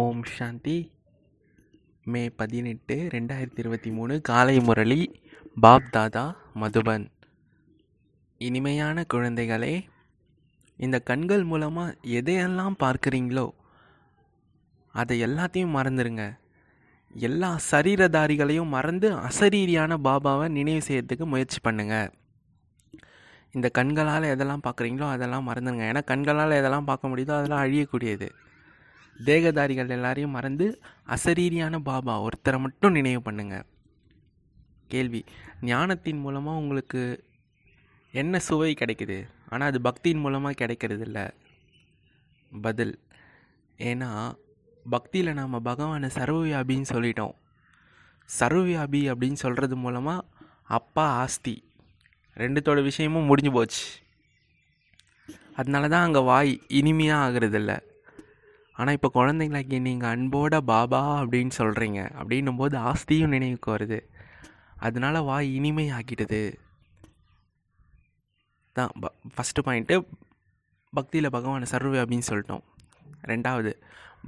ஓம் சாந்தி. மே பதினெட்டு ரெண்டாயிரத்தி இருபத்தி மூணு காலை முரளி பாப் தாதா மதுபன். இனிமையான குழந்தைகளே இந்த கண்கள் மூலமாக எதையெல்லாம் பார்க்குறீங்களோ அதை எல்லாத்தையும் மறந்துடுங்க எல்லா சரீரதாரிகளையும் மறந்து அசரீரியான பாபாவை நினைவு செய்யறதுக்கு முயற்சி பண்ணுங்கள் இந்த கண்களால் எதெல்லாம் பார்க்குறீங்களோ அதெல்லாம் மறந்துடுங்க ஏன்னா கண்களால் எதெல்லாம் பார்க்க முடியுதோ அதெல்லாம் அழியக்கூடியது. தேகதாரிகள் எல்லாரையும் மறந்து அசரீரியான பாபா ஒருத்தரை மட்டும் நினைவு பண்ணுங்க. கேள்வி. ஞானத்தின் மூலமாக உங்களுக்கு என்ன சுவை கிடைக்குது? ஆனால் அது பக்தியின் மூலமாக கிடைக்கிறது இல்லை. பதில். ஏன்னா பக்தியில் நாம் பகவானை சர்வவியாபின்னு சொல்லிட்டோம். சர்வவியாபி அப்படின்னு சொல்கிறது மூலமாக அப்பா ஆஸ்தி. ரெண்டுத்தோட விஷயமும் முடிஞ்சு போச்சு. அதனால தான் அங்கே வாய் இனிமையாக ஆகிறதில்ல. ஆனால் இப்போ குழந்தைங்களாக்கி நீங்கள் அன்போட பாபா அப்படின்னு சொல்கிறீங்க அப்படின்னும் போது ஆஸ்தியும் நினைவுக்கு வருது. அதனால வாய் இனிமை ஆக்கிடுது தான் ப ஃபஸ்ட்டு பாயிண்ட்டு பக்தியில் பகவான் சர்வே அப்படின்னு சொல்லிட்டோம். ரெண்டாவது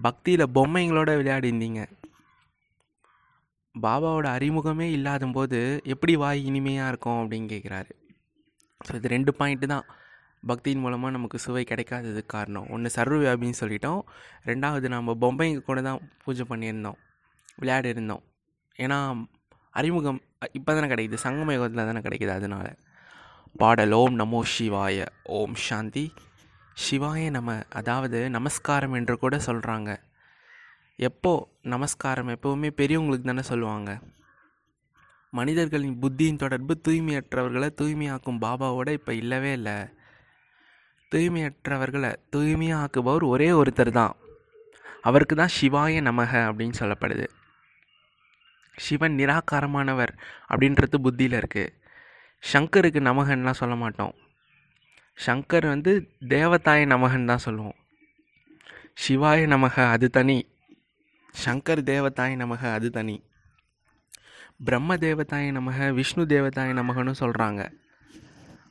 பக்தியில் பொம்மைங்களோட விளையாடிருந்தீங்க. பாபாவோட அறிமுகமே இல்லாத போது எப்படி வாய் இனிமையாக இருக்கும் அப்படின்னு கேட்குறாரு ஸோ இது ரெண்டு பாயிண்ட்டு தான். பக்தியின் மூலமாக நமக்கு சுவை கிடைக்காததுக்கு காரணம். ஒன்று சர்வவியாபின்னு சொல்லிட்டோம். ரெண்டாவது நம்ம பொம்மைங்க கூட தான் பூஜை பண்ணியிருந்தோம். விளையாடி இருந்தோம் ஏன்னா அறிமுகம் இப்போ தானே கிடைக்குது. சங்கம யுகத்தில் தானே கிடைக்குது அதனால். பாடல் ஓம் நமோ சிவாய ஓம் சாந்தி. சிவாய நம அதாவது நமஸ்காரம் என்று கூட சொல்கிறாங்க எப்போ நமஸ்காரம்? எப்போவுமே பெரியவங்களுக்கு தானே சொல்லுவாங்க. மனிதர்களின் புத்தியின் தொடர்பு தூய்மையற்றவர்களை தூய்மையாக்கும் பாபாவோட இப்போ இல்லவே இல்லை. தூய்மையற்றவர்களை தூய்மையாக்குபவர் ஒரே ஒருத்தர் தான். அவருக்கு தான் சிவாய நமக அப்படின்னு சொல்லப்படுது. சிவன் நிராகாரமானவர் அப்படின்றது புத்தியில் இருக்குது சங்கருக்கு நமகன்லாம் சொல்ல மாட்டோம். சங்கர் வந்து தேவதாய நமகன் தான் சொல்லுவோம். சிவாய நமக அது தனி. சங்கர் தேவதாய நமக அது தனி. பிரம்ம தேவதாய நமக விஷ்ணு தேவதாய நமகன்னு சொல்கிறாங்க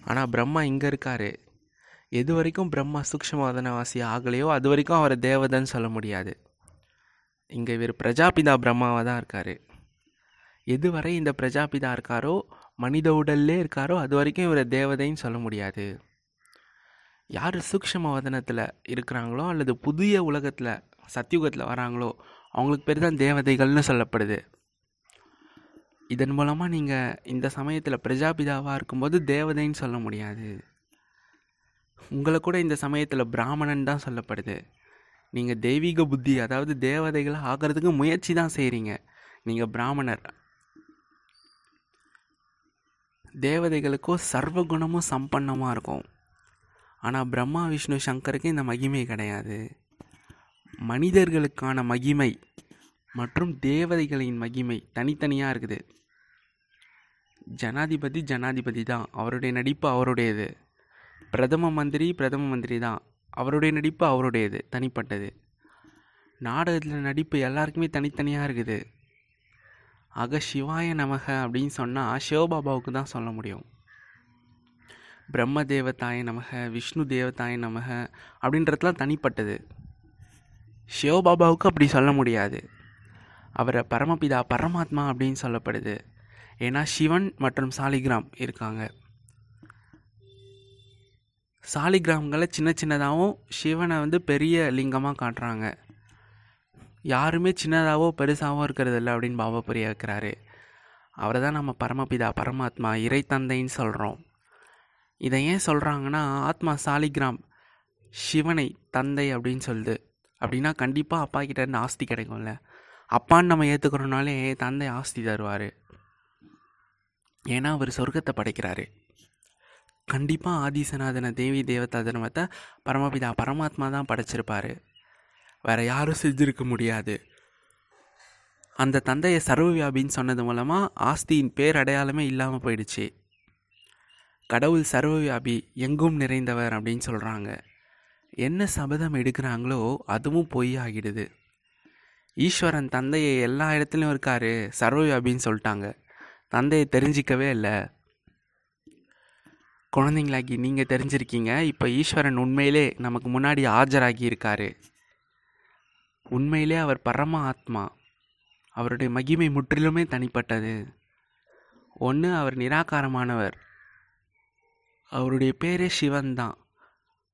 ஆனால் பிரம்மா இங்கே இருக்கார். எது வரைக்கும் பிரம்மா சூக்ஷ்மவாதனவாசி ஆகலையோ அது வரைக்கும் அவரை தேவதன்னு சொல்ல முடியாது. இங்கே இவர் பிரஜாபிதா பிரம்மாவாக தான் இருக்கார். எதுவரை இந்த பிரஜாபிதா இருக்காரோ மனித உடல்லே இருக்காரோ அது வரைக்கும் இவரை தேவதைன்னு சொல்ல முடியாது. யார் சூக்ஷ்ம வதனத்தில் இருக்கிறாங்களோ அல்லது புதிய உலகத்தில் சத்தியுகத்தில் வராங்களோ அவங்களுக்கு பேர் தான் தேவதைகள்னு சொல்லப்படுது. இதன் மூலமாக நீங்கள் இந்த சமயத்தில் பிரஜாபிதாவாக இருக்கும்போது தேவதைன்னு சொல்ல முடியாது. உங்களை கூட இந்த சமயத்தில் பிராமணன் தான் சொல்லப்படுது. நீங்கள் தெய்வீக புத்தி அதாவது தேவதைகளை ஆகிறதுக்கு முயற்சி தான் செய்கிறீங்க நீங்கள் பிராமணர். தேவதைகளுக்கோ சர்வ குணமும் சம்பன்னமாக இருக்கும். ஆனால் பிரம்மா விஷ்ணு சங்கருக்கு இந்த மகிமை கிடையாது. மனிதர்களுக்கான மகிமை மற்றும் தேவதைகளின் மகிமை தனித்தனியாக இருக்குது. ஜனாதிபதி ஜனாதிபதி தான். அவருடைய நடிப்பு அவருடையது. பிரதம மந்திரி பிரதம மந்திரி தான். அவருடைய நடிப்பு அவருடையது தனிப்பட்டது. நாடகத்தில் நடிப்பு எல்லாருக்குமே தனித்தனியாக இருக்குது. அக சிவாய நமக அப்படின்னு சொன்னால் சிவபாபாவுக்கு தான் சொல்ல முடியும். பிரம்ம தேவதாய நமக விஷ்ணு தேவதாய நமக அப்படின்றதுலாம் தனிப்பட்டது. சிவபாபாவுக்கு அப்படி சொல்ல முடியாது. அவரை பரமபிதா பரமாத்மா அப்படின்னு சொல்லப்படுது. ஏன்னா சிவன் மற்றும் சாலிகிராம் இருக்காங்க. சாலிகிராம்களை சின்ன சின்னதாகவும் சிவனை வந்து பெரிய லிங்கமாக காட்டுறாங்க. யாருமே சின்னதாகவோ பெருசாகவோ இருக்கிறது இல்லை அப்படின்னு பாபா புரிய வைக்கிறாரு. அவரை தான் நம்ம பரமபிதா பரமாத்மா இறை தந்தைன்னு சொல்கிறோம் இதை ஏன் சொல்கிறாங்கன்னா ஆத்மா சாலிகிராம் சிவனை தந்தை அப்படின்னு சொல்லுது. அப்படின்னா கண்டிப்பாக அப்பா கிட்டேருந்து ஆஸ்தி கிடைக்கும்ல. அப்பான்னு நம்ம ஏற்றுக்கிறோனாலே தந்தை ஆஸ்தி தருவார். ஏன்னா அவர் சொர்க்கத்தை படைக்கிறாரு. கண்டிப்பாக ஆதிசநாதன தேவி தேவதா தர்மத்தை பரமபிதா பரமாத்மா தான் படைச்சிருப்பார். வேறு யாரும் செஞ்சுருக்க முடியாது. அந்த தந்தையை சர்வவியாபின்னு சொன்னது மூலமாக ஆஸ்தியின் பேர் அடையாளமே இல்லாமல் போயிடுச்சு. கடவுள் சர்வவியாபி எங்கும் நிறைந்தவர் அப்படின்னு சொல்கிறாங்க என்ன சபதம் எடுக்கிறாங்களோ அதுவும் பொய் ஆகிடுது ஈஸ்வரன் தந்தையை எல்லா இடத்துலையும் இருக்கார் சர்வவியாபின்னு சொல்லிட்டாங்க. தந்தையை தெரிஞ்சிக்கவே இல்லை. குழந்தைங்களாக்கி நீங்கள் தெரிஞ்சிருக்கீங்க. இப்போ ஈஸ்வரன் உண்மையிலே நமக்கு முன்னாடி ஆஜராகி இருக்காரு. உண்மையிலே அவர் பரம ஆத்மா அவருடைய மகிமை முற்றிலுமே தனிப்பட்டது. ஒன்று அவர் நிராகாரமானவர். அவருடைய பேரே சிவன் தான்.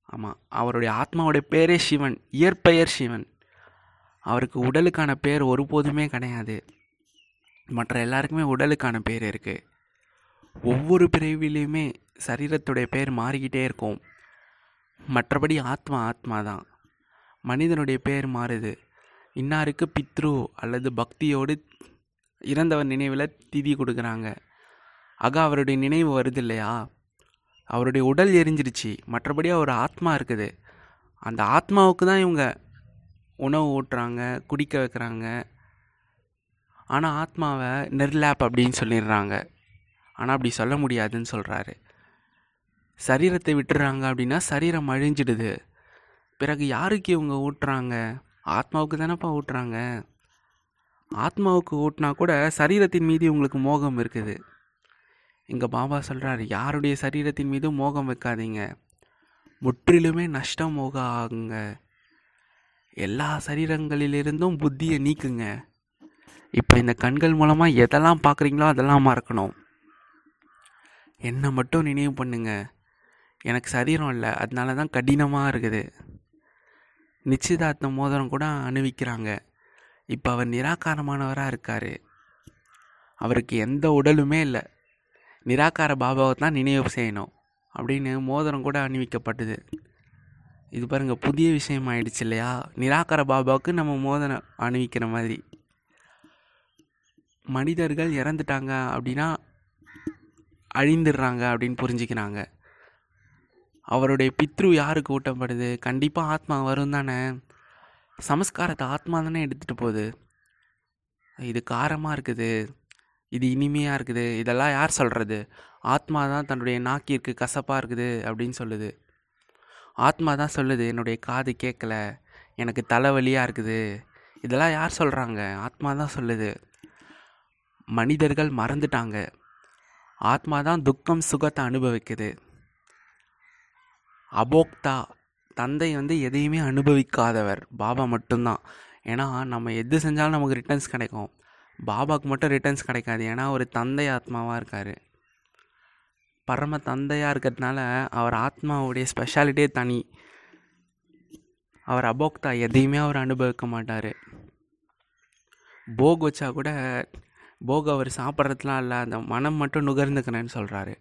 ஆமாம் அவருடைய ஆத்மாவுடைய பேரே சிவன் இயற்பெயர் சிவன். அவருக்கு உடலுக்கான பேர் ஒருபோதுமே கிடையாது. மற்ற எல்லாருக்குமே உடலுக்கான பேர் இருக்குது ஒவ்வொரு பிறவிலையுமே சரீரத்துடைய பேர் மாறிக்கிட்டே இருக்கும். மற்றபடி ஆத்மா ஆத்மா தான் மனிதனுடைய பேர் மாறுது. இன்னாருக்கு பித்ரு அல்லது பக்தியோடு இறந்தவர் நினைவில் திதி கொடுக்குறாங்க. ஆக அவருடைய நினைவு வருது இல்லையா அவருடைய உடல் எரிஞ்சிருச்சு. மற்றபடி அவர் ஆத்மா இருக்குது. அந்த ஆத்மாவுக்கு தான் இவங்க உணவு ஊட்டுறாங்க குடிக்க வைக்கிறாங்க. ஆனால் ஆத்மாவை நெர்லேப் அப்படின்னு சொல்லிடுறாங்க. ஆனால் அப்படி சொல்ல முடியாதுன்னு சொல்கிறாரு சரீரத்தை விட்டுறாங்க அப்படின்னா சரீரம் அழிஞ்சிடுது. பிறகு யாருக்கு இவங்க ஊட்டுறாங்க? ஆத்மாவுக்கு தானேப்பா ஊட்டுறாங்க? ஆத்மாவுக்கு ஊட்டினா கூட சரீரத்தின் மீது உங்களுக்கு மோகம் இருக்குது. எங்கள் பாபா சொல்கிறாரு யாருடைய சரீரத்தின் மீது மோகம் வைக்காதீங்க. முற்றிலுமே நஷ்டம் மோக ஆகுங்க எல்லா சரீரங்களிலிருந்தும் புத்தியை நீக்குங்க. இப்போ இந்த கண்கள் மூலமாக எதெல்லாம் பார்க்குறீங்களோ அதெல்லாம் மறக்கணும் என்னை மட்டும் நினைவு பண்ணுங்க. எனக்கு சரீரம் இல்லை. அதனால தான் கடினமாக இருக்குது. நிச்சயதார்த்த மோதிரம் கூட அணிவிக்கிறாங்க. இப்போ அவர் நிராகாரமானவராக இருக்கார். அவருக்கு எந்த உடலுமே இல்லை. நிராகார பாபாவை தான் நினைவு செய்யணும். அப்படின்னு மோதிரம் கூட அணிவிக்கப்பட்டது. இது பாருங்கள் புதிய விஷயம் ஆயிடுச்சு இல்லையா? நிராகார பாபாவுக்கு நம்ம மோதிரம் அணிவிக்கிற மாதிரி. மனிதர்கள் இறந்துட்டாங்க அப்படின்னா அழிந்துடுறாங்க அப்படின்னு புரிஞ்சுக்கிறாங்க அவருடைய பித்ரு யாருக்கு ஊட்டப்படுது? கண்டிப்பாக ஆத்மா வரும் தானே. சமஸ்காரத்தை ஆத்மா தானே எடுத்துகிட்டு போகுது. இது காரமாக இருக்குது. இது இனிமையாக இருக்குது. இதெல்லாம் யார் சொல்கிறது ஆத்மா தான் தன்னுடைய நாக்கிற்கு கசப்பாக இருக்குது அப்படின்னு சொல்லுது. ஆத்மா தான் சொல்லுது என்னுடைய காது கேட்கல. எனக்கு தலைவலியாக இருக்குது. இதெல்லாம் யார் சொல்கிறாங்க ஆத்மா தான் சொல்லுது. மனிதர்கள் மறந்துட்டாங்க. ஆத்மா தான் துக்கம் சுகத்தை அனுபவிக்குது. அபோக்தா தந்தை வந்து எதையுமே அனுபவிக்காதவர். பாபா மட்டும்தான். ஏன்னா நம்ம எது செஞ்சாலும் நமக்கு ரிட்டர்ன்ஸ் கிடைக்கும். பாபாவுக்கு மட்டும் ரிட்டர்ன்ஸ் கிடைக்காது. ஏன்னா ஒரு தந்தை ஆத்மாவாக இருக்கார். பரம தந்தையாக இருக்கிறதுனால அவர் ஆத்மாவுடைய ஸ்பெஷாலிட்டியே தனி. அவர் அபோக்தா எதையுமே அவர் அனுபவிக்க மாட்டார். போக் வச்சா கூட போக அவர் சாப்பிட்றதுலாம் இல்லை அந்த மனம் மட்டும் நுகர்ந்துக்கிறேன்னு சொல்கிறாரு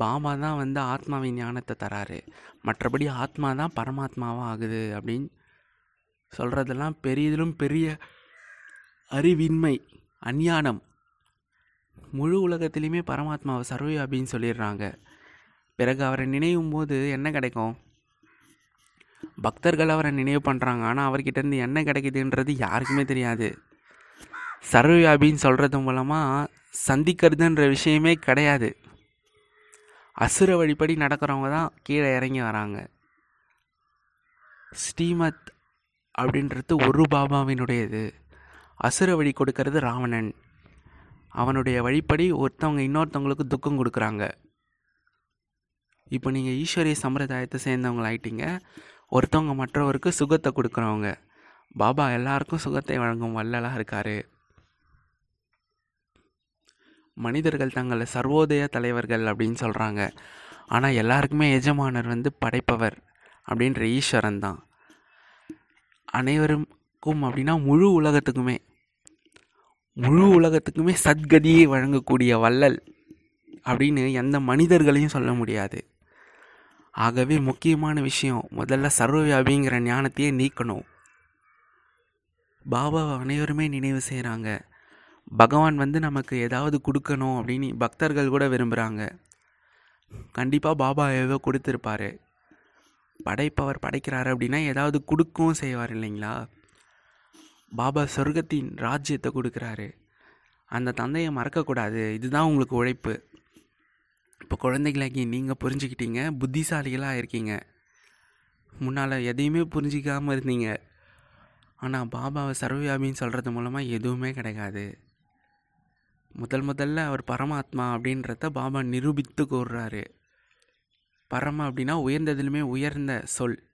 பாபா தான் வந்து ஆத்மாவின் ஞானத்தை தராரு. மற்றபடி ஆத்மா தான் பரமாத்மாவாக ஆகுது அப்படின்னு சொல்கிறதெல்லாம் பெரியதிலும் பெரிய அறிவின்மை அஞ்ஞானம். முழு உலகத்திலையுமே பரமாத்மாவை சர்வவியாபின்னு சொல்லிடுறாங்க. பிறகு அவரை நினைவும் போது என்ன கிடைக்கும்? பக்தர்கள் அவரை நினைவு பண்ணுறாங்க ஆனால் அவர்கிட்டேருந்து என்ன கிடைக்குதுன்றது யாருக்குமே தெரியாது. சர்வவியாபின்னு சொல்கிறது மூலமாக சந்திக்கிறதுன்ற விஷயமே கிடையாது. அசுர வழிப்படி நடக்கிறவங்க தான் கீழே இறங்கி வராங்க. ஸ்ரீமத் அப்படின்றது ஒரு பாபாவினுடையது. அசுர வழி கொடுக்கறது ராவணன். அவனுடைய வழிப்படி ஒருத்தவங்க இன்னொருத்தவங்களுக்கு துக்கம் கொடுக்குறாங்க. இப்போ நீங்கள் ஈஸ்வரிய சம்பிரதாயத்தை சேர்ந்தவங்களாயிட்டீங்க. ஒருத்தவங்க மற்றவருக்கு சுகத்தை கொடுக்குறவங்க. பாபா எல்லாருக்கும் சுகத்தை வழங்கும் வல்லலாக இருக்கார். மனிதர்கள் தங்களை சர்வோதய தலைவர்கள் அப்படின்னு சொல்கிறாங்க ஆனால் எல்லாருக்குமே எஜமானர் வந்து படைப்பவர் அப்படின்ற ஈஸ்வரன் தான். அனைவருக்கும் அப்படின்னா முழு உலகத்துக்குமே முழு உலகத்துக்குமே சத்கதியை வழங்கக்கூடிய வள்ளல் அப்படின்னு எந்த மனிதர்களையும் சொல்ல முடியாது. ஆகவே முக்கியமான விஷயம் முதல்ல சர்வவியாபிங்கிற ஞானத்தையே நீக்கணும். பாபாவை அனைவருமே நினைவு செய்கிறாங்க பகவான் வந்து நமக்கு ஏதாவது கொடுக்கணும் அப்படின்னு பக்தர்கள் கூட விரும்புகிறாங்க கண்டிப்பாக பாபா ஏதோ கொடுத்துருப்பாரு. படைப்பவர் படைக்கிறாரு அப்படின்னா ஏதாவது கொடுக்கவும் செய்வார் இல்லைங்களா? பாபா சொர்க்கத்தின் ராஜ்யத்தை கொடுக்குறாரு. அந்த தந்தையை மறக்கக்கூடாது. இதுதான் உங்களுக்கு உழைப்பு. இப்போ குழந்தைகளாக்கி நீங்கள் புரிஞ்சுக்கிட்டீங்க புத்திசாலிகளாக இருக்கீங்க. முன்னால் எதையுமே புரிஞ்சிக்காமல் இருந்தீங்க. ஆனால் பாபாவை சர்வவியாபின்னு சொல்கிறது மூலமாக எதுவுமே கிடைக்காது. முதல் முதல்ல அவர் பரமாத்மா அப்படின்றத பாபா நிரூபித்து கூறுறாரு. பரம அப்படின்னா உயர்ந்ததிலுமே உயர்ந்த சொல்.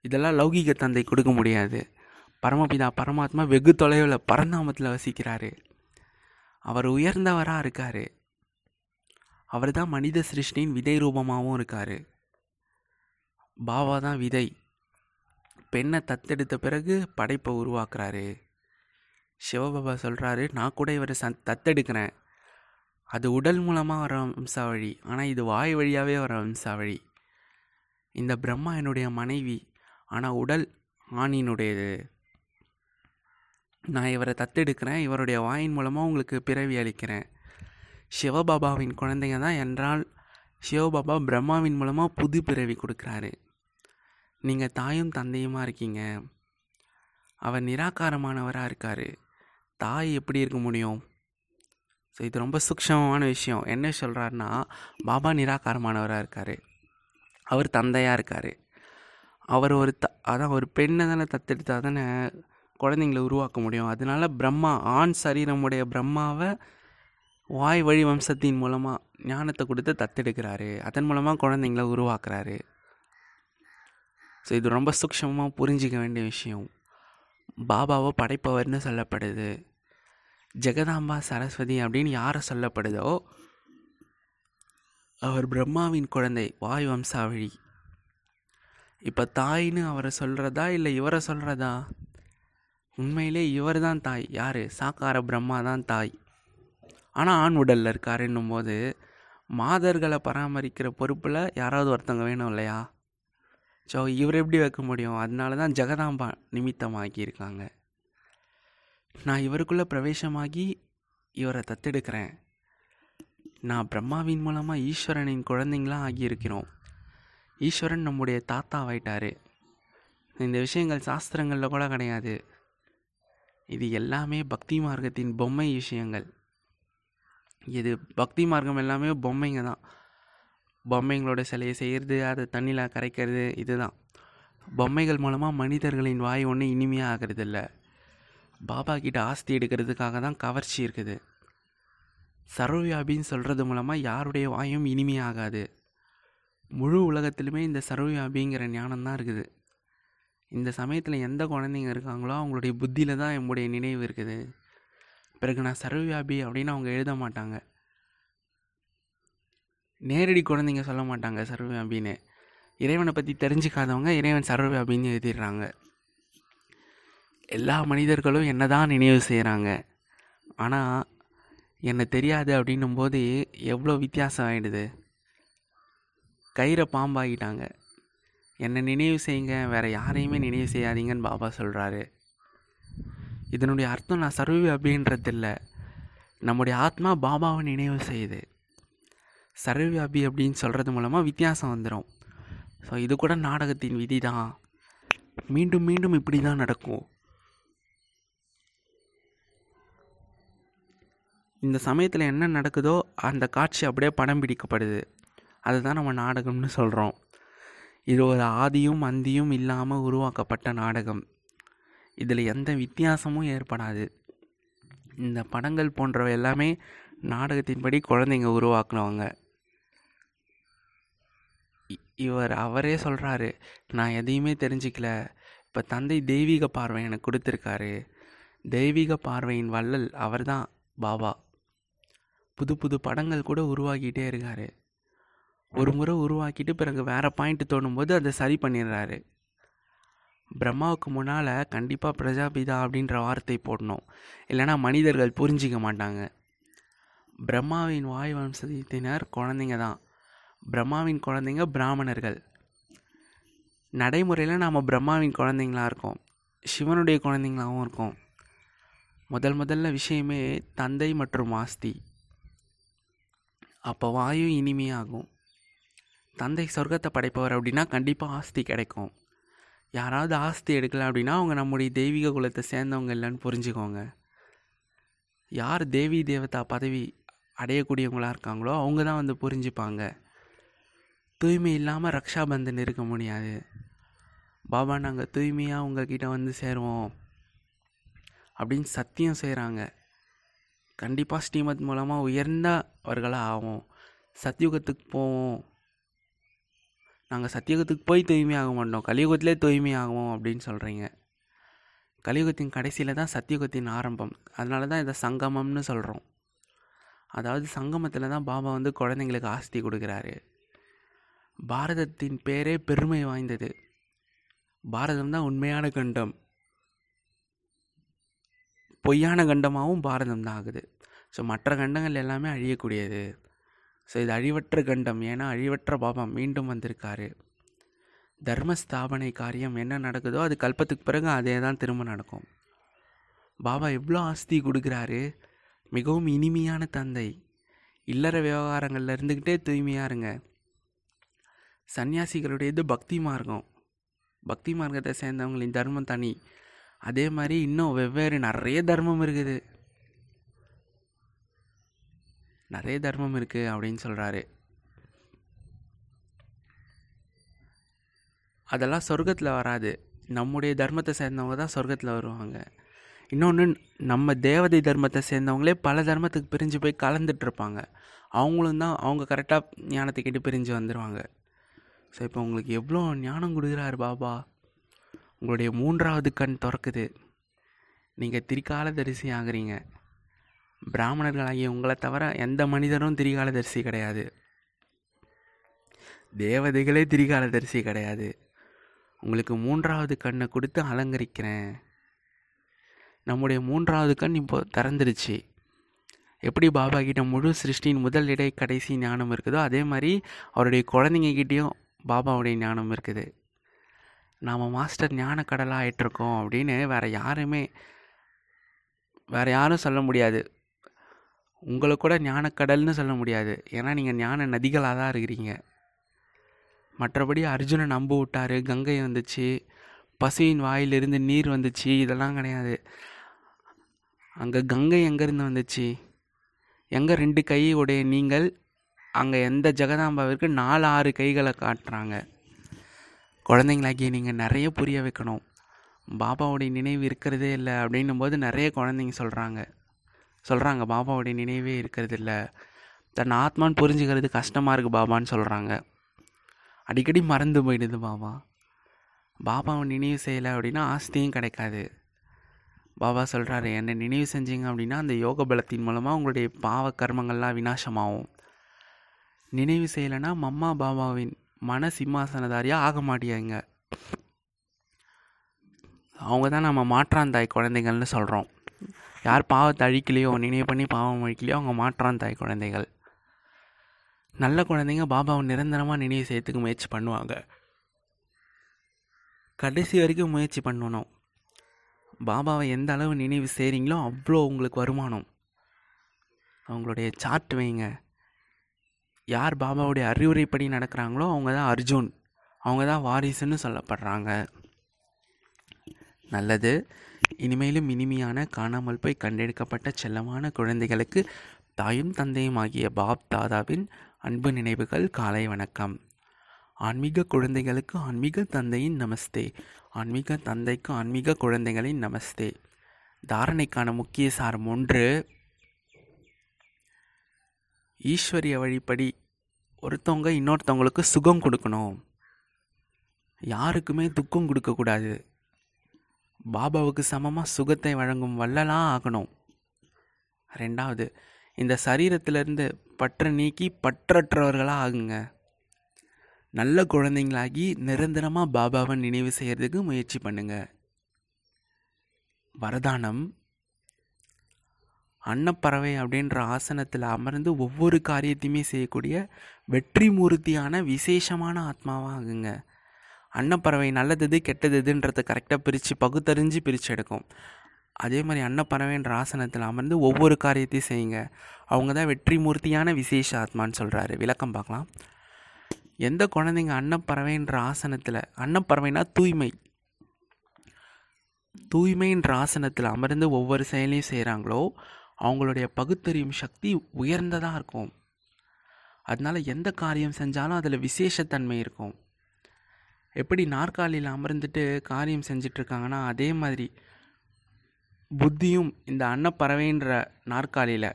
இதெல்லாம் லௌகீக தந்தை கொடுக்க முடியாது. பரமபிதா பரமாத்மா வெகு தொலைவில் பரந்தாமத்தில் வசிக்கிறாரு. அவர் உயர்ந்தவராக இருக்கார். அவர் தான் மனித சிருஷ்டியின் விதை ரூபமாகவும் இருக்கார். பாபா தான் விதை. பெண்ணை தத்தெடுத்த பிறகு படைப்பை உருவாக்குறாரு. சிவபாபா சொல்கிறாரு நான் கூட இவரை சந் தத்தெடுக்கிறேன். அது உடல் மூலமாக வர வம்சாவழி ஆனால் இது வாய் வழியாகவே வர வம்சாவழி இந்த பிரம்மா என்னுடைய மனைவி. ஆனால் உடல் ஆணினுடையது. நான் இவரை தத்தெடுக்கிறேன். இவருடைய வாயின் மூலமாக உங்களுக்கு பிறவி அளிக்கிறேன். சிவபாபாவின் குழந்தைங்க தான் என்றால் சிவபாபா பிரம்மாவின் மூலமாக புது பிறவி கொடுக்குறாரு. நீங்கள் தாயும் தந்தையுமாக இருக்கீங்க? அவர் நிராகாரமானவராக இருக்கார். தாய் எப்படி இருக்க முடியும்? ஸோ இது ரொம்ப சூக்ஷமமான விஷயம். என்ன சொல்கிறாருன்னா பாபா நிராகாரமானவராக இருக்கார். அவர் தந்தையாக இருக்கார். அவர் ஒரு த அதான் ஒரு பெண்ணை தானே தத்தெடுத்தா தானே குழந்தைங்களை உருவாக்க முடியும். அதனால பிரம்மா ஆண் சரீரமுடைய பிரம்மாவை வாய் வழி வம்சத்தின் மூலமாக ஞானத்தை கொடுத்து தத்தெடுக்கிறாரு. அதன் மூலமாக குழந்தைங்கள உருவாக்குறாரு. ஸோ இது ரொம்ப சூக்ஷமாக புரிஞ்சிக்க வேண்டிய விஷயம். பாபாவை படைப்பவர்னு சொல்லப்படுது. ஜெகதாம்பா சரஸ்வதி அப்படின்னு யாரை சொல்லப்படுதோ அவர் பிரம்மாவின் குழந்தை வாய் வம்சாவழி. இப்போ தாய்னு அவரை சொல்கிறதா இல்லை இவரை சொல்கிறதா உண்மையிலே இவர் தான் தாய். யார்? சாக்கார பிரம்மா தான் தாய். ஆனால் ஆண் உடலில் இருக்காருன்னும் போது மாதர்களை பராமரிக்கிற பொறுப்பில் யாராவது ஒருத்தவங்க வேணும் இல்லையா? ஸோ இவர் எப்படி வைக்க முடியும்? அதனால தான் ஜெகதாம்பா நிமித்தமாக்கியிருக்காங்க. நான் இவருக்குள்ளே பிரவேசமாகி இவரை தத்தெடுக்கிறேன். நான் பிரம்மாவின் மூலமாக ஈஸ்வரனின் குழந்தைங்களாம் ஆகியிருக்கிறோம். ஈஸ்வரன் நம்முடைய தாத்தாவாயிட்டார். இந்த விஷயங்கள் சாஸ்திரங்களில் கூட கிடையாது. இது எல்லாமே பக்தி மார்க்கத்தின் பொம்மை விஷயங்கள். இது பக்தி மார்க்கம் எல்லாமே பொம்மைங்க தான். பொம்மைங்களோட சிலையை செய்கிறது அதை தண்ணியில் கரைக்கிறது இதுதான். பொம்மைகள் மூலமாக மனிதர்களின் வாய் ஒன்று இனிமையாக ஆகிறது இல்லை பாபா கிட்ட ஆஸ்தி எடுக்கிறதுக்காக தான் கவர்ச்சி இருக்குது. சர்வவியாபின்னு சொல்கிறது மூலமாக யாருடைய வாயும் இனிமையாகாது. முழு உலகத்திலுமே இந்த சர்வவியாபிங்கிற ஞானம் தான் இருக்குது. இந்த சமயத்தில் எந்த குழந்தைங்க இருக்காங்களோ அவங்களுடைய புத்தியில் தான் என்னுடைய நினைவு இருக்குது. பிறகு நான் சர்வவியாபி அப்படின்னு அவங்க எழுத மாட்டாங்க. நேரடி குழந்தைங்க சொல்ல மாட்டாங்க சர்வவியாபின்னு. இறைவனை பற்றி தெரிஞ்சுக்காதவங்க இறைவன் சர்வவியாபின்னு எழுதிடுறாங்க. எல்லா மனிதர்களும் என்ன தான் நினைவு செய்கிறாங்க ஆனால் என்னை தெரியாது அப்படின்னும் போது எவ்வளோ வித்தியாசம் ஆகிடுது கயிறை பாம்பாகிட்டாங்க என்னை நினைவு செய்யுங்க வேறு யாரையுமே நினைவு செய்யாதீங்கன்னு பாபா சொல்கிறாரு இதனுடைய அர்த்தம் நான் சர்வ அப்படின்றது இல்லை நம்முடைய ஆத்மா பாபாவை நினைவு செய்யுது. சர்வவியாபி அப்படின்னு சொல்கிறது மூலமாக வித்தியாசம் வந்துடும் ஸோ இது கூட நாடகத்தின் விதி தான் மீண்டும் மீண்டும் இப்படி தான் நடக்கும். இந்த சமயத்தில் என்ன நடக்குதோ அந்த காட்சி அப்படியே படம் பிடிக்கப்படுது. அதுதான் நம்ம நாடகம்னு சொல்கிறோம் இது ஒரு ஆதியும் அந்தியும் இல்லாமல் உருவாக்கப்பட்ட நாடகம். இதில் எந்த வித்தியாசமும் ஏற்படாது. இந்த படங்கள் போன்றவை எல்லாமே நாடகத்தின்படி குழந்தைங்க உருவாக்குனவங்க. இ- இவர் அவரே சொல்கிறாரு நான் எதையுமே தெரிஞ்சிக்கல. இப்போ தந்தை தெய்வீக பார்வை எனக்கு கொடுத்துருக்காரு. தெய்வீக பார்வையின் வள்ளல் அவர்தான் பாபா. புது புது படங்கள் கூட உருவாக்கிட்டே இருக்காரு. ஒரு முறை உருவாக்கிட்டு பிறகு வேறு பாயிண்ட் தோணும்போது அதை சரி பண்ணிடுறாரு. பிரம்மாவுக்கு முன்னால் கண்டிப்பாக பிரஜாபிதா அப்படின்ற வார்த்தை போடணும். இல்லைன்னா மனிதர்கள் புரிஞ்சிக்க மாட்டாங்க. பிரம்மாவின் வாய் வம்சத்தினர் குழந்தைங்க தான். பிரம்மாவின் குழந்தைங்க பிராமணர்கள். நடைமுறையில் நாம் பிரம்மாவின் குழந்தைங்களா இருக்கோம். சிவனுடைய குழந்தைங்களாகவும் இருக்கோம். முதல் முதல்ல விஷயமே தந்தை மற்றும் ஆஸ்தி அப்போ வாயு இனிமையாகும். தந்தை சொர்க்கத்தை படைப்பவர் அப்படின்னா கண்டிப்பாக ஆஸ்தி கிடைக்கும். யாராவது ஆஸ்தி எடுக்கலை அப்படின்னா அவங்க நம்முடைய தெய்வீக குலத்தை சேர்ந்தவங்க இல்லைன்னு புரிஞ்சுக்கோங்க. யார் தேவி தேவதா பதவி அடையக்கூடியவங்களாக இருக்காங்களோ அவங்க தான் வந்து புரிஞ்சுப்பாங்க. தூய்மை இல்லாமல் ரக்ஷாபந்தன் இருக்க முடியாது. பாபா நாங்கள் தூய்மையாக உங்ககிட்ட வந்து சேருவோம் அப்படின்னு சத்தியம் செய்கிறாங்க கண்டிப்பாக ஸ்ரீமத் மூலமாக உயர்ந்தவர்களாக ஆகும் சத்தியுகத்துக்கு போவோம். நாங்கள் சத்தியுகத்துக்கு போய் தூய்மையாக மாட்டோம். கலியுகத்திலே தூய்மையாகுவோம் அப்படின்னு சொல்கிறீங்க கலியுகத்தின் கடைசியில் தான் சத்தியுகத்தின் ஆரம்பம். அதனால தான் இதை சங்கமம்னு சொல்கிறோம் அதாவது சங்கமத்தில் தான் பாபா வந்து குழந்தைங்களுக்கு ஆஸ்தி கொடுக்குறாரு. பாரதத்தின் பேரே பெருமை வாய்ந்தது. பாரதம் தான் உண்மையான கண்டம். பொய்யான கண்டமாகவும் பாரதம் தான் ஆகுது ஸோ மற்ற கண்டங்கள் எல்லாமே அழியக்கூடியது. ஸோ இது அழிவற்ற கண்டம். ஏன்னா அழிவற்ற பாபா மீண்டும் வந்திருக்காரு. தர்ம ஸ்தாபனை காரியம் என்ன நடக்குதோ அது கல்பத்துக்கு பிறகு அதே தான் திரும்ப நடக்கும். பாபா எவ்வளோ ஆஸ்தி கொடுக்குறாரு? மிகவும் இனிமையான தந்தை. இல்லற விவகாரங்களில் இருந்துக்கிட்டே தூய்மையாக இருங்க. சன்னியாசிகளுடையது பக்தி மார்க்கம். பக்தி மார்க்கத்தை சேர்ந்தவங்களின் தர்மம் தனி. அதே மாதிரி இன்னும் வெவ்வேறு நிறைய தர்மம் இருக்குது. நிறைய தர்மம் இருக்குது அப்படின்னு சொல்கிறாரு அதெல்லாம் சொர்க்கத்தில் வராது. நம்முடைய தர்மத்தை சேர்ந்தவங்க தான் சொர்க்கத்தில் வருவாங்க. இன்னொன்று நம்ம தேவதை தர்மத்தை சேர்ந்தவங்களே பல தர்மத்துக்கு பிரிஞ்சு போய் கலந்துட்ருப்பாங்க அவங்களும் தான் அவங்க கரெக்டாக ஞானத்தை கேட்டு பிரிஞ்சு வந்துடுவாங்க ஸோ இப்போ உங்களுக்கு எவ்வளோ ஞானம் கொடுக்குறாரு பாபா? உங்களுடைய மூன்றாவது கண் திறக்குது. நீங்கள் திரிகால தரிசி ஆகுறீங்க. பிராமணர்களாகிய உங்களை தவிர எந்த மனிதரும் திரிகால தரிசி கிடையாது. தேவதைகளே திரிகால தரிசி கிடையாது. உங்களுக்கு மூன்றாவது கண்ணை கொடுத்து அலங்கரிக்கிறேன். நம்முடைய மூன்றாவது கண் இப்போ திறந்துருச்சு. எப்படி பாபா கிட்ட முழு சிருஷ்டியின் முதல் இடை கடைசி ஞானம் இருக்குதோ அதே மாதிரி அவருடைய குழந்தைங்க கிட்டேயும் பாபாவுடைய ஞானம் இருக்குது. நாம் மாஸ்டர் ஞானக்கடலாக ஆகிட்டுருக்கோம் அப்படின்னு வேறு யாருமே வேறு யாரும் சொல்ல முடியாது. உங்களை கூட ஞானக்கடல்னு சொல்ல முடியாது. ஏன்னா நீங்கள் ஞான நதிகளாக தான் இருக்கிறீங்க. மற்றபடி அர்ஜுனன் நம்ப விட்டார் கங்கை வந்துச்சு பசுவின் வாயிலிருந்து நீர் வந்துச்சு இதெல்லாம் கிடையாது. அங்கே கங்கை எங்கேருந்து வந்துச்சு? எங்கே ரெண்டு கை உடைய நீங்கள் அங்கே எந்த ஜெகதாம்பாவிற்கு நாலு ஆறு கைகளை காட்டுறாங்க. குழந்தைங்களாகிய நீங்கள் நிறைய புரிய வைக்கணும். பாபாவுடைய நினைவு இருக்கிறதே இல்லை அப்படின்னும் போது நிறைய குழந்தைங்க சொல்கிறாங்க சொல்கிறாங்க பாபாவுடைய நினைவே இருக்கிறது இல்லை. தன் ஆத்மான்னு புரிஞ்சுக்கிறது கஷ்டமாக இருக்குது பாபான்னு சொல்கிறாங்க அடிக்கடி மறந்து போயிடுது பாபா. பாபாவை நினைவு செய்யலை அப்படின்னா ஆஸ்தியும் கிடைக்காது. பாபா சொல்கிறாரு என்னை நினைவு செஞ்சீங்க அப்படின்னா அந்த யோக பலத்தின் மூலமாக உங்களுடைய பாவ கர்மங்கள்லாம் வினாசமாகும் நினைவு செய்யலைன்னா மம்மா பாபாவின் மன சிம்மாசனதாரியாக ஆக மாட்டியாங்க. அவங்க தான் நம்ம மாற்றாந்தாய் குழந்தைகள்னு சொல்கிறோம் யார் பாவத்தை அழிக்கலையோ நினைவு பண்ணி பாவம் அழிக்கலையோ அவங்க மாற்றாந்தாய் குழந்தைகள். நல்ல குழந்தைங்க பாபாவை நிரந்தரமாக நினைவு செய்யறதுக்கு முயற்சி பண்ணுவாங்க. கடைசி வரைக்கும் முயற்சி பண்ணணும். பாபாவை எந்த அளவு நினைவு செய்கிறீங்களோ அவ்வளோ உங்களுக்கு வருமானம். அவங்களுடைய சார்ட் வைங்க. யார் பாபாவுடைய அறிவுரைப்படி நடக்கிறாங்களோ அவங்க தான் அர்ஜுன். அவங்க தான் வாரிசுன்னு சொல்லப்படுறாங்க. நல்லது. இனிமேலும் இனிமையான காணாமல் போய் கண்டெடுக்கப்பட்ட செல்லமான குழந்தைகளுக்கு தாயும் தந்தையும் ஆகிய பாப் தாதாவின் அன்பு நினைவுகள் காலை வணக்கம். ஆன்மீக குழந்தைகளுக்கு ஆன்மீக தந்தையின் நமஸ்தே. ஆன்மீக தந்தைக்கு ஆன்மீக குழந்தைகளின் நமஸ்தே. தாரணைக்கான முக்கிய சாரம் ஒன்று ஈஸ்வரிய வழிப்படி ஒருத்தவங்க இன்னொருத்தவங்களுக்கு சுகம் கொடுக்கணும். யாருக்குமே துக்கம் கொடுக்கக்கூடாது. பாபாவுக்கு சமமாக சுகத்தை வழங்கும் வல்லலாம் ஆகணும். ரெண்டாவது இந்த சரீரத்திலிருந்து பற்ற நீக்கி பற்றற்றவர்களாக ஆகுங்க. நல்ல குழந்தைங்களாகி நிரந்தரமாக பாபாவை நினைவு செய்கிறதுக்கு முயற்சி பண்ணுங்கள் வரதானம் அன்னப்பறவை அப்படின்ற ஆசனத்தில் அமர்ந்து ஒவ்வொரு காரியத்தையுமே செய்யக்கூடிய வெற்றி மூர்த்தியான விசேஷமான ஆத்மாவாக ஆகுங்க. அன்னப்பறவை நல்லது எது கெட்டது எதுன்றதை கரெக்டாக பிரித்து பகுத்தறிஞ்சு பிரித்து எடுக்கும். அதே மாதிரி அன்னப்பறவைன்ற ஆசனத்தில் அமர்ந்து ஒவ்வொரு காரியத்தையும் செய்யுங்க. அவங்க தான் வெற்றி மூர்த்தியான விசேஷ ஆத்மான்னு சொல்கிறாரு விளக்கம் பார்க்கலாம். எந்த குழந்தைங்க அன்னப்பறவைன்ற ஆசனத்தில் அன்னப்பறவைனா தூய்மை. தூய்மைன்ற ஆசனத்தில் அமர்ந்து ஒவ்வொரு செயலையும் செய்கிறாங்களோ அவங்களுடைய பகுத்தறியும் சக்தி உயர்ந்ததாக இருக்கும். அதனால் எந்த காரியம் செஞ்சாலும் அதில் விசேஷத்தன்மை இருக்கும். எப்படி நாற்காலியில் அமர்ந்துட்டு காரியம் செஞ்சிட்ருக்காங்கன்னா அதே மாதிரி புத்தியும் இந்த அன்னப்பறவைன்ற நாற்காலியில்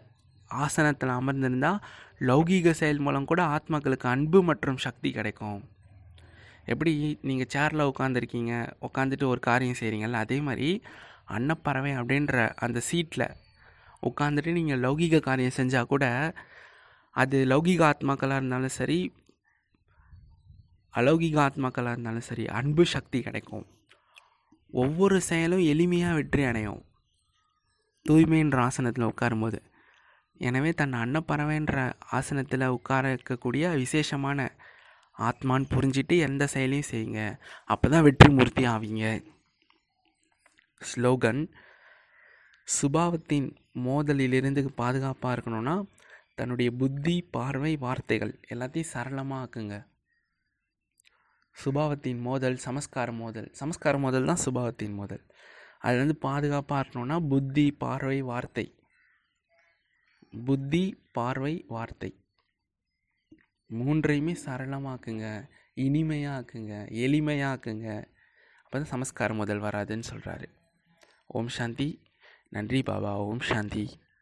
ஆசனத்தில் அமர்ந்திருந்தால் லௌகீக செயல் மூலம் கூட ஆத்மாக்களுக்கு அன்பு மற்றும் சக்தி கிடைக்கும். எப்படி நீங்கள் சேரில் உட்காந்துருக்கீங்க உட்காந்துட்டு ஒரு காரியம் செய்கிறீங்கல்ல அதே மாதிரி அன்னப்பறவை அப்படின்ற அந்த சீட்டில் உட்காந்துட்டு நீங்கள் லௌகிக காரியம் செஞ்சால் கூட அது லௌகிக ஆத்மாக்களாக இருந்தாலும் சரி அலௌகிக ஆத்மாக்களாக இருந்தாலும் சரி அன்பு சக்தி கிடைக்கும். ஒவ்வொரு செயலும் எளிமையாக வெற்றி அடையும். தூய்மைன்ற ஆசனத்தில் உட்காரும்போது. எனவே தன் அன்னப்பறவைன்ற ஆசனத்தில் உட்கார இருக்கக்கூடிய விசேஷமான ஆத்மான்னு புரிஞ்சிட்டு எந்த செயலையும் செய்யுங்க. அப்போ தான் வெற்றி மூர்த்தி ஆவீங்க. ஸ்லோகன் சுபாவத்தின் மோதலிலிருந்து பாதுகாப்பாக இருக்கணும்னா தன்னுடைய புத்தி பார்வை வார்த்தைகள் எல்லாத்தையும் சரளமாக ஆக்குங்க. சுபாவத்தின் மோதல் சமஸ்கார மோதல். சமஸ்கார மோதல் தான் சுபாவத்தின் மோதல். அதுலேருந்து பாதுகாப்பாக இருக்கணும்னா புத்தி பார்வை வார்த்தை. புத்தி பார்வை வார்த்தை. மூன்றையுமே சரளமாக்குங்க இனிமையாக்குங்க எளிமையாக்குங்க அப்போ தான் சமஸ்கார முதல் வராதுன்னு சொல்கிறாரு ஓம் சாந்தி. நன்றி பாபா. ஓம் சாந்தி.